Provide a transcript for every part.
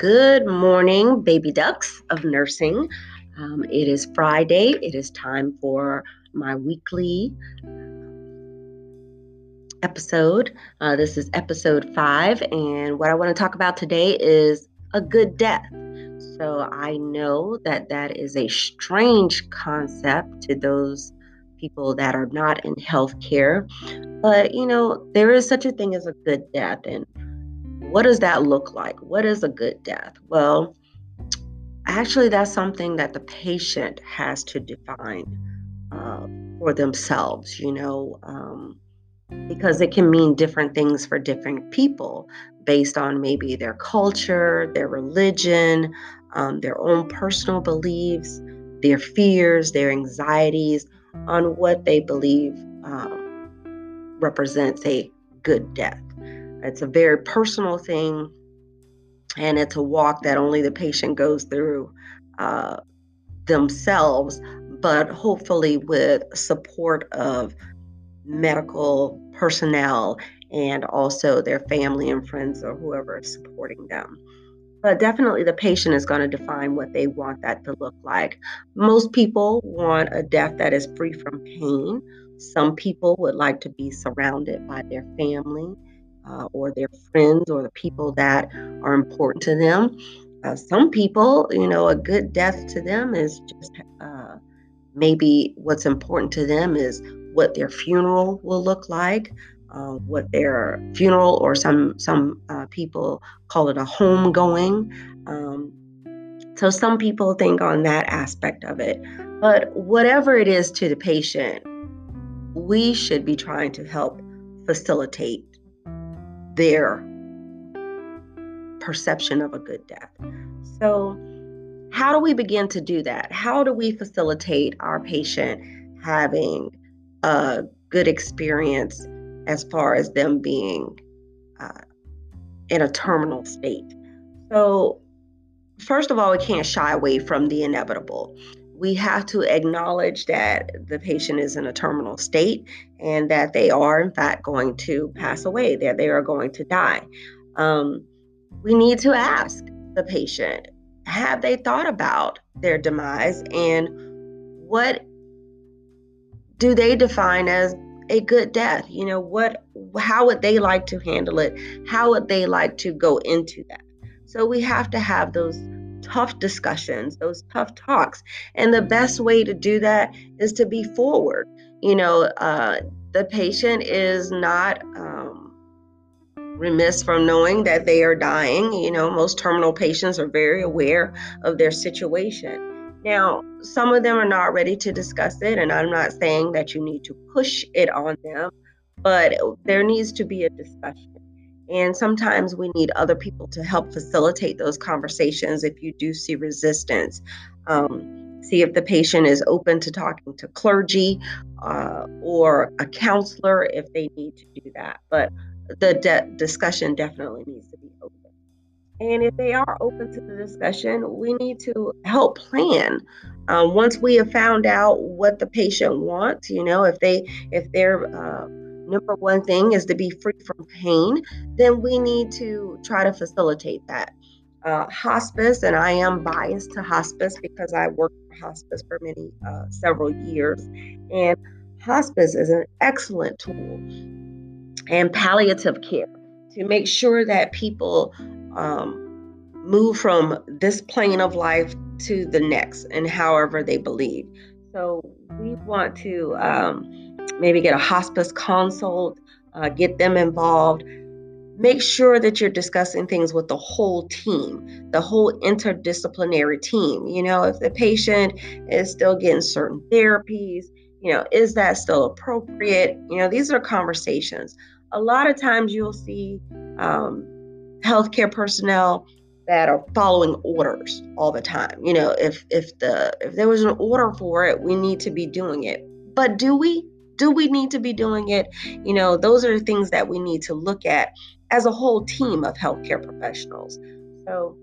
Good morning, baby ducks of nursing. Um, it is Friday. It is time for my weekly episode. Uh, this is episode five, and what I want to talk about today is a good death. So I know that that is a strange concept to those people that are not in healthcare, but you know, there is such a thing as a good death, and what does that look like? What is a good death? Well, actually, that's something that the patient has to define uh, for themselves, you know, um, because it can mean different things for different people based on maybe their culture, their religion, um, their own personal beliefs, their fears, their anxieties on what they believe um, represents a good death. It's a very personal thing, and it's a walk that only the patient goes through uh, themselves, but hopefully with support of medical personnel and also their family and friends or whoever is supporting them. But definitely, the patient is going to define what they want that to look like. Most people want a death that is free from pain. Some people would like to be surrounded by their family uh, or their friends or the people that are important to them. Uh, some people, you know, a good death to them is just uh, maybe what's important to them is what their funeral will look like, uh, what their funeral or some some uh, people call it a homegoing. Um, so some people think on that aspect of it, but whatever it is to the patient, we should be trying to help facilitate their perception of a good death. So, how do we begin to do that? How do we facilitate our patient having a good experience as far as them being uh, in a terminal state? So, first of all, we can't shy away from the inevitable we have to acknowledge that the patient is in a terminal state and that they are, in fact, going to pass away, that they are going to die. Um, we need to ask the patient have they thought about their demise and what do they define as a good death? You know what how would they like to handle it? How would they like to go into that? So we have to have those tough discussions, those tough talks. And the best way to do that is to be forward. You know, uh, the patient is not um, remiss from knowing that they are dying. You know, most terminal patients are very aware of their situation. Now, some of them are not ready to discuss it, and I'm not saying that you need to push it on them, but there needs to be a discussion. And sometimes we need other people to help facilitate those conversations if you do see resistance. Um, see if the patient is open to talking to clergy uh, or a counselor if they need to do that. But the de- discussion definitely needs to be open. And if they are open to the discussion, we need to help plan. Um, once we have found out what the patient wants, you know, if they if they're uh, number one thing is to be free from pain, then we need to try to facilitate that. Uh, hospice, and I am biased to hospice because I worked for hospice for many, uh, several years. And hospice is an excellent tool and palliative care to make sure that people um, move from this plane of life to the next and however they believe. So we want to um, maybe get a hospice consult, uh, get them involved. Make sure that you're discussing things with the whole team, the whole interdisciplinary team. You know, if the patient is still getting certain therapies, you know, is that still appropriate? You know, these are conversations. A lot of times you'll see um, healthcare personnel that are following orders all the time. You know, if if the if there was an order for it, we need to be doing it. But do we? do we need to be doing it? You know, those are things that we need to look at as a whole team of healthcare professionals. So,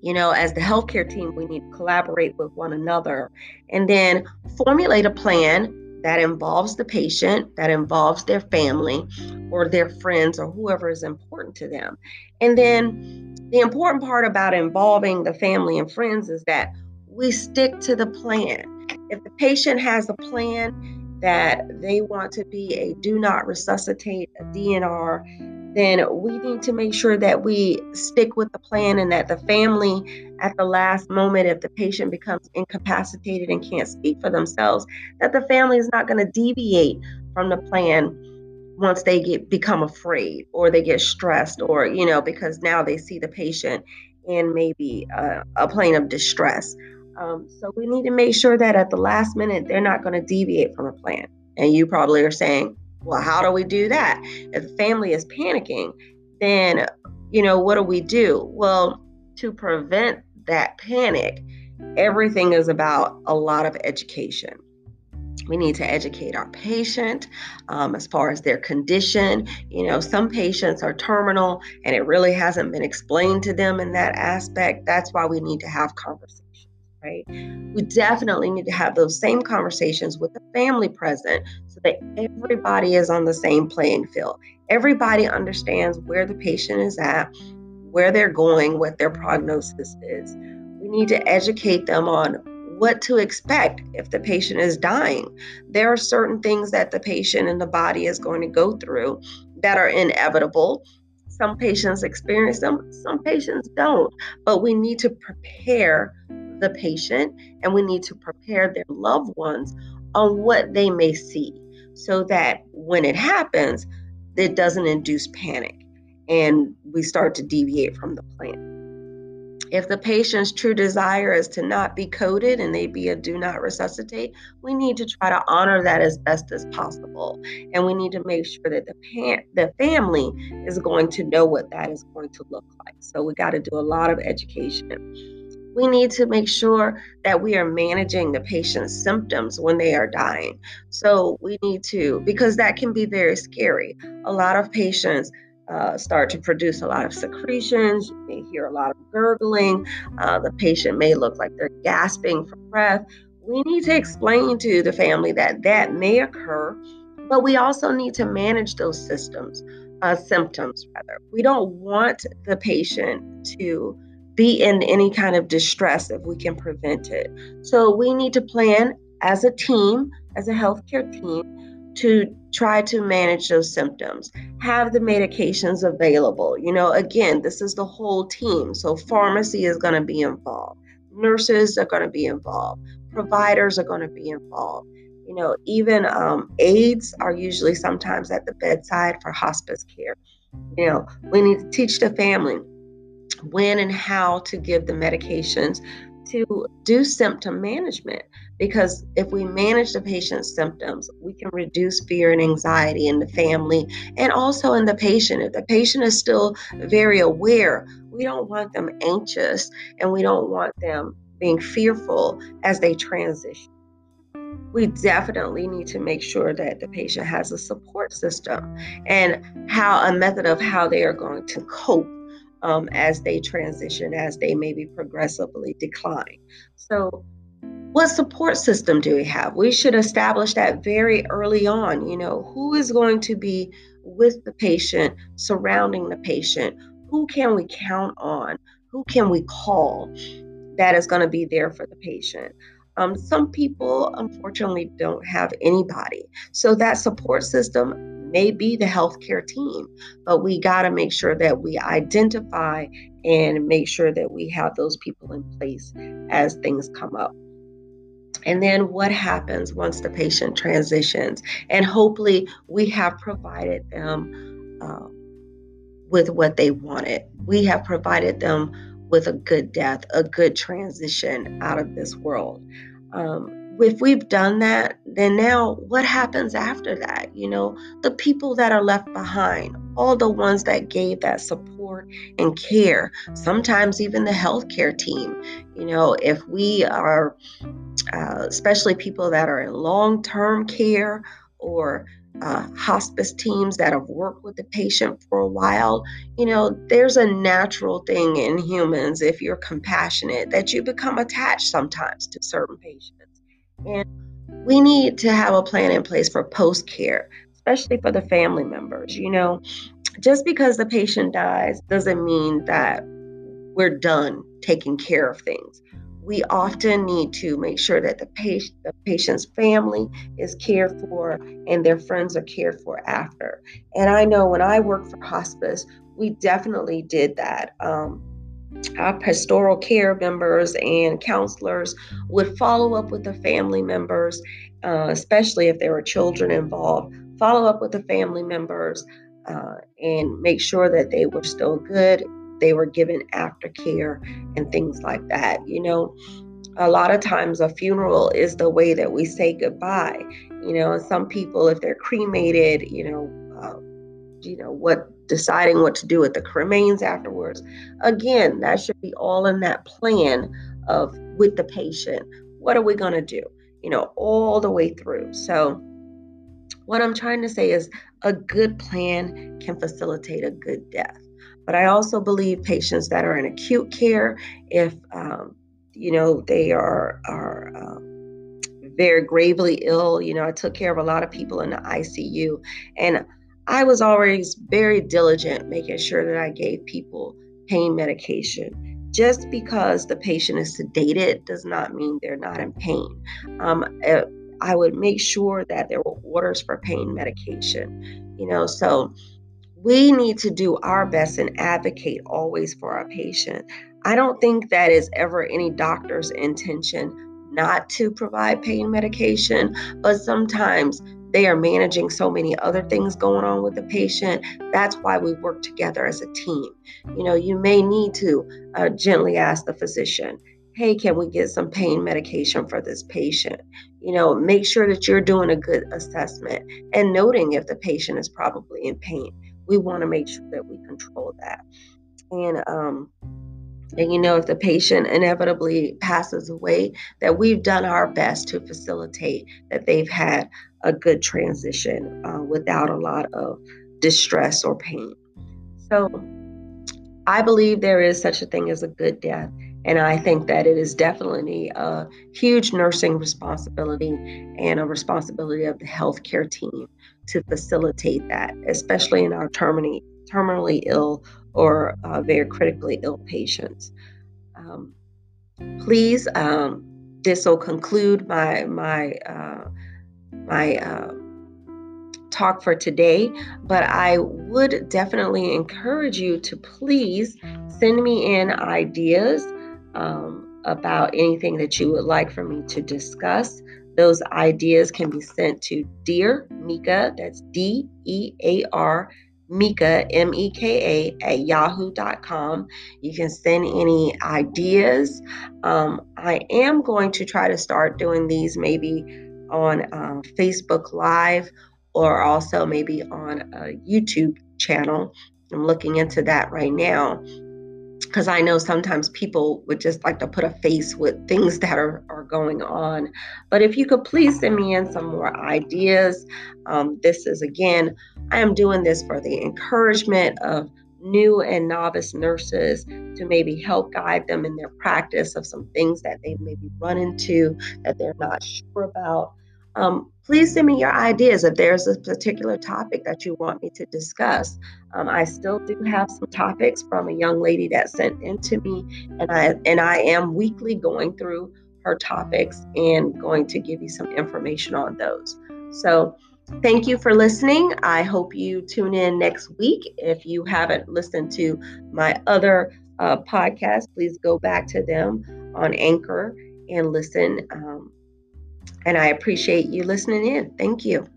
you know, as the healthcare team, we need to collaborate with one another and then formulate a plan that involves the patient, that involves their family or their friends or whoever is important to them. And then the important part about involving the family and friends is that we stick to the plan. If the patient has a plan that they want to be a do not resuscitate, a DNR, then we need to make sure that we stick with the plan and that the family, at the last moment, if the patient becomes incapacitated and can't speak for themselves, that the family is not going to deviate from the plan once they get become afraid or they get stressed or you know because now they see the patient in maybe a, a plane of distress um, so we need to make sure that at the last minute they're not going to deviate from a plan and you probably are saying well, how do we do that? If the family is panicking, then, you know, what do we do? Well, to prevent that panic, everything is about a lot of education. We need to educate our patient um, as far as their condition. You know, some patients are terminal and it really hasn't been explained to them in that aspect. That's why we need to have conversations right? We definitely need to have those same conversations with the family present so that everybody is on the same playing field. Everybody understands where the patient is at, where they're going, what their prognosis is. We need to educate them on what to expect if the patient is dying. There are certain things that the patient and the body is going to go through that are inevitable. Some patients experience them, some patients don't. But we need to prepare the patient and we need to prepare their loved ones on what they may see so that when it happens, it doesn't induce panic and we start to deviate from the plan. If the patient's true desire is to not be coded and they be a do not resuscitate, we need to try to honor that as best as possible. And we need to make sure that the, pan- the family is going to know what that is going to look like. So we got to do a lot of education we need to make sure that we are managing the patient's symptoms when they are dying. So we need to, because that can be very scary. A lot of patients uh, start to produce a lot of secretions. You may hear a lot of gurgling. Uh, the patient may look like they're gasping for breath. We need to explain to the family that that may occur, but we also need to manage those systems, uh, symptoms rather. We don't want the patient to be in any kind of distress if we can prevent it. So we need to plan as a team, as a healthcare team, to try to manage those symptoms. Have the medications available. You know, again, this is the whole team. So pharmacy is going to be involved, nurses are going to be involved, providers are going to be involved. You know, even um, aides are usually sometimes at the bedside for hospice care. You know, we need to teach the family when and how to give the medications to do symptom management because if we manage the patient's symptoms we can reduce fear and anxiety in the family and also in the patient. If the patient is still very aware we don't want them anxious and we don't want them being fearful as they transition. We definitely need to make sure that the patient has a support system and how a method of how they are going to cope um, as they transition, as they maybe progressively decline. So, what support system do we have? We should establish that very early on. You know, who is going to be with the patient, surrounding the patient? Who can we count on? Who can we call that is going to be there for the patient? Um, some people, unfortunately, don't have anybody. So, that support system may be the healthcare team, but we got to make sure that we identify and make sure that we have those people in place as things come up. And then what happens once the patient transitions? And hopefully, we have provided them uh, with what they wanted. We have provided them with a good death, a good transition out of this world. Um, if we've done that, then now what happens after that? You know, the people that are left behind, all the ones that gave that support and care, sometimes even the healthcare team. You know, if we are, uh, especially people that are in long term care or uh, hospice teams that have worked with the patient for a while, you know, there's a natural thing in humans, if you're compassionate, that you become attached sometimes to certain patients. And we need to have a plan in place for post care, especially for the family members. You know, just because the patient dies doesn't mean that we're done taking care of things. We often need to make sure that the patient, the patient's family is cared for and their friends are cared for after. And I know when I worked for hospice, we definitely did that. Um, our pastoral care members and counselors would follow up with the family members, uh, especially if there were children involved, follow up with the family members uh, and make sure that they were still good, they were given aftercare and things like that. You know, a lot of times a funeral is the way that we say goodbye. You know, some people, if they're cremated, you know, uh, you know what deciding what to do with the remains afterwards. Again, that should be all in that plan of with the patient. What are we going to do? You know, all the way through. So, what I'm trying to say is a good plan can facilitate a good death. But I also believe patients that are in acute care, if um, you know they are are um, very gravely ill, you know, I took care of a lot of people in the ICU, and I was always very diligent making sure that I gave people pain medication. Just because the patient is sedated does not mean they're not in pain. Um, eh, I would make sure that there were orders for pain medication. You know, so we need to do our best and advocate always for our patient. I don't think that is ever any doctor's intention not to provide pain medication, but sometimes they are managing so many other things going on with the patient. That's why we work together as a team. You know, you may need to uh, gently ask the physician, hey, can we get some pain medication for this patient? You know, make sure that you're doing a good assessment and noting if the patient is probably in pain. We want to make sure that we control that. And um, and you know, if the patient inevitably passes away, that we've done our best to facilitate that they've had a good transition uh, without a lot of distress or pain. So I believe there is such a thing as a good death. And I think that it is definitely a huge nursing responsibility and a responsibility of the healthcare team to facilitate that, especially in our terminally, terminally ill or uh, very critically ill patients. Um, please, um, this will conclude my my uh, my uh, talk for today. But I would definitely encourage you to please send me in ideas um, about anything that you would like for me to discuss. Those ideas can be sent to Dear Meka, that's D E A R Meka, M E K A, at yahoo.com. You can send any ideas. Um, I am going to try to start doing these maybe on uh, Facebook Live or also maybe on a YouTube channel. I'm looking into that right now because I know sometimes people would just like to put a face with things that are, are going on. But if you could please send me in some more ideas. Um, this is again, I am doing this for the encouragement of new and novice nurses to maybe help guide them in their practice of some things that they maybe run into that they're not sure about. Um, please send me your ideas if there's a particular topic that you want me to discuss. Um, I still do have some topics from a young lady that sent in to me, and I and I am weekly going through her topics and going to give you some information on those. So Thank you for listening. I hope you tune in next week. If you haven't listened to my other uh, podcasts, please go back to them on Anchor and listen. Um, and I appreciate you listening in. Thank you.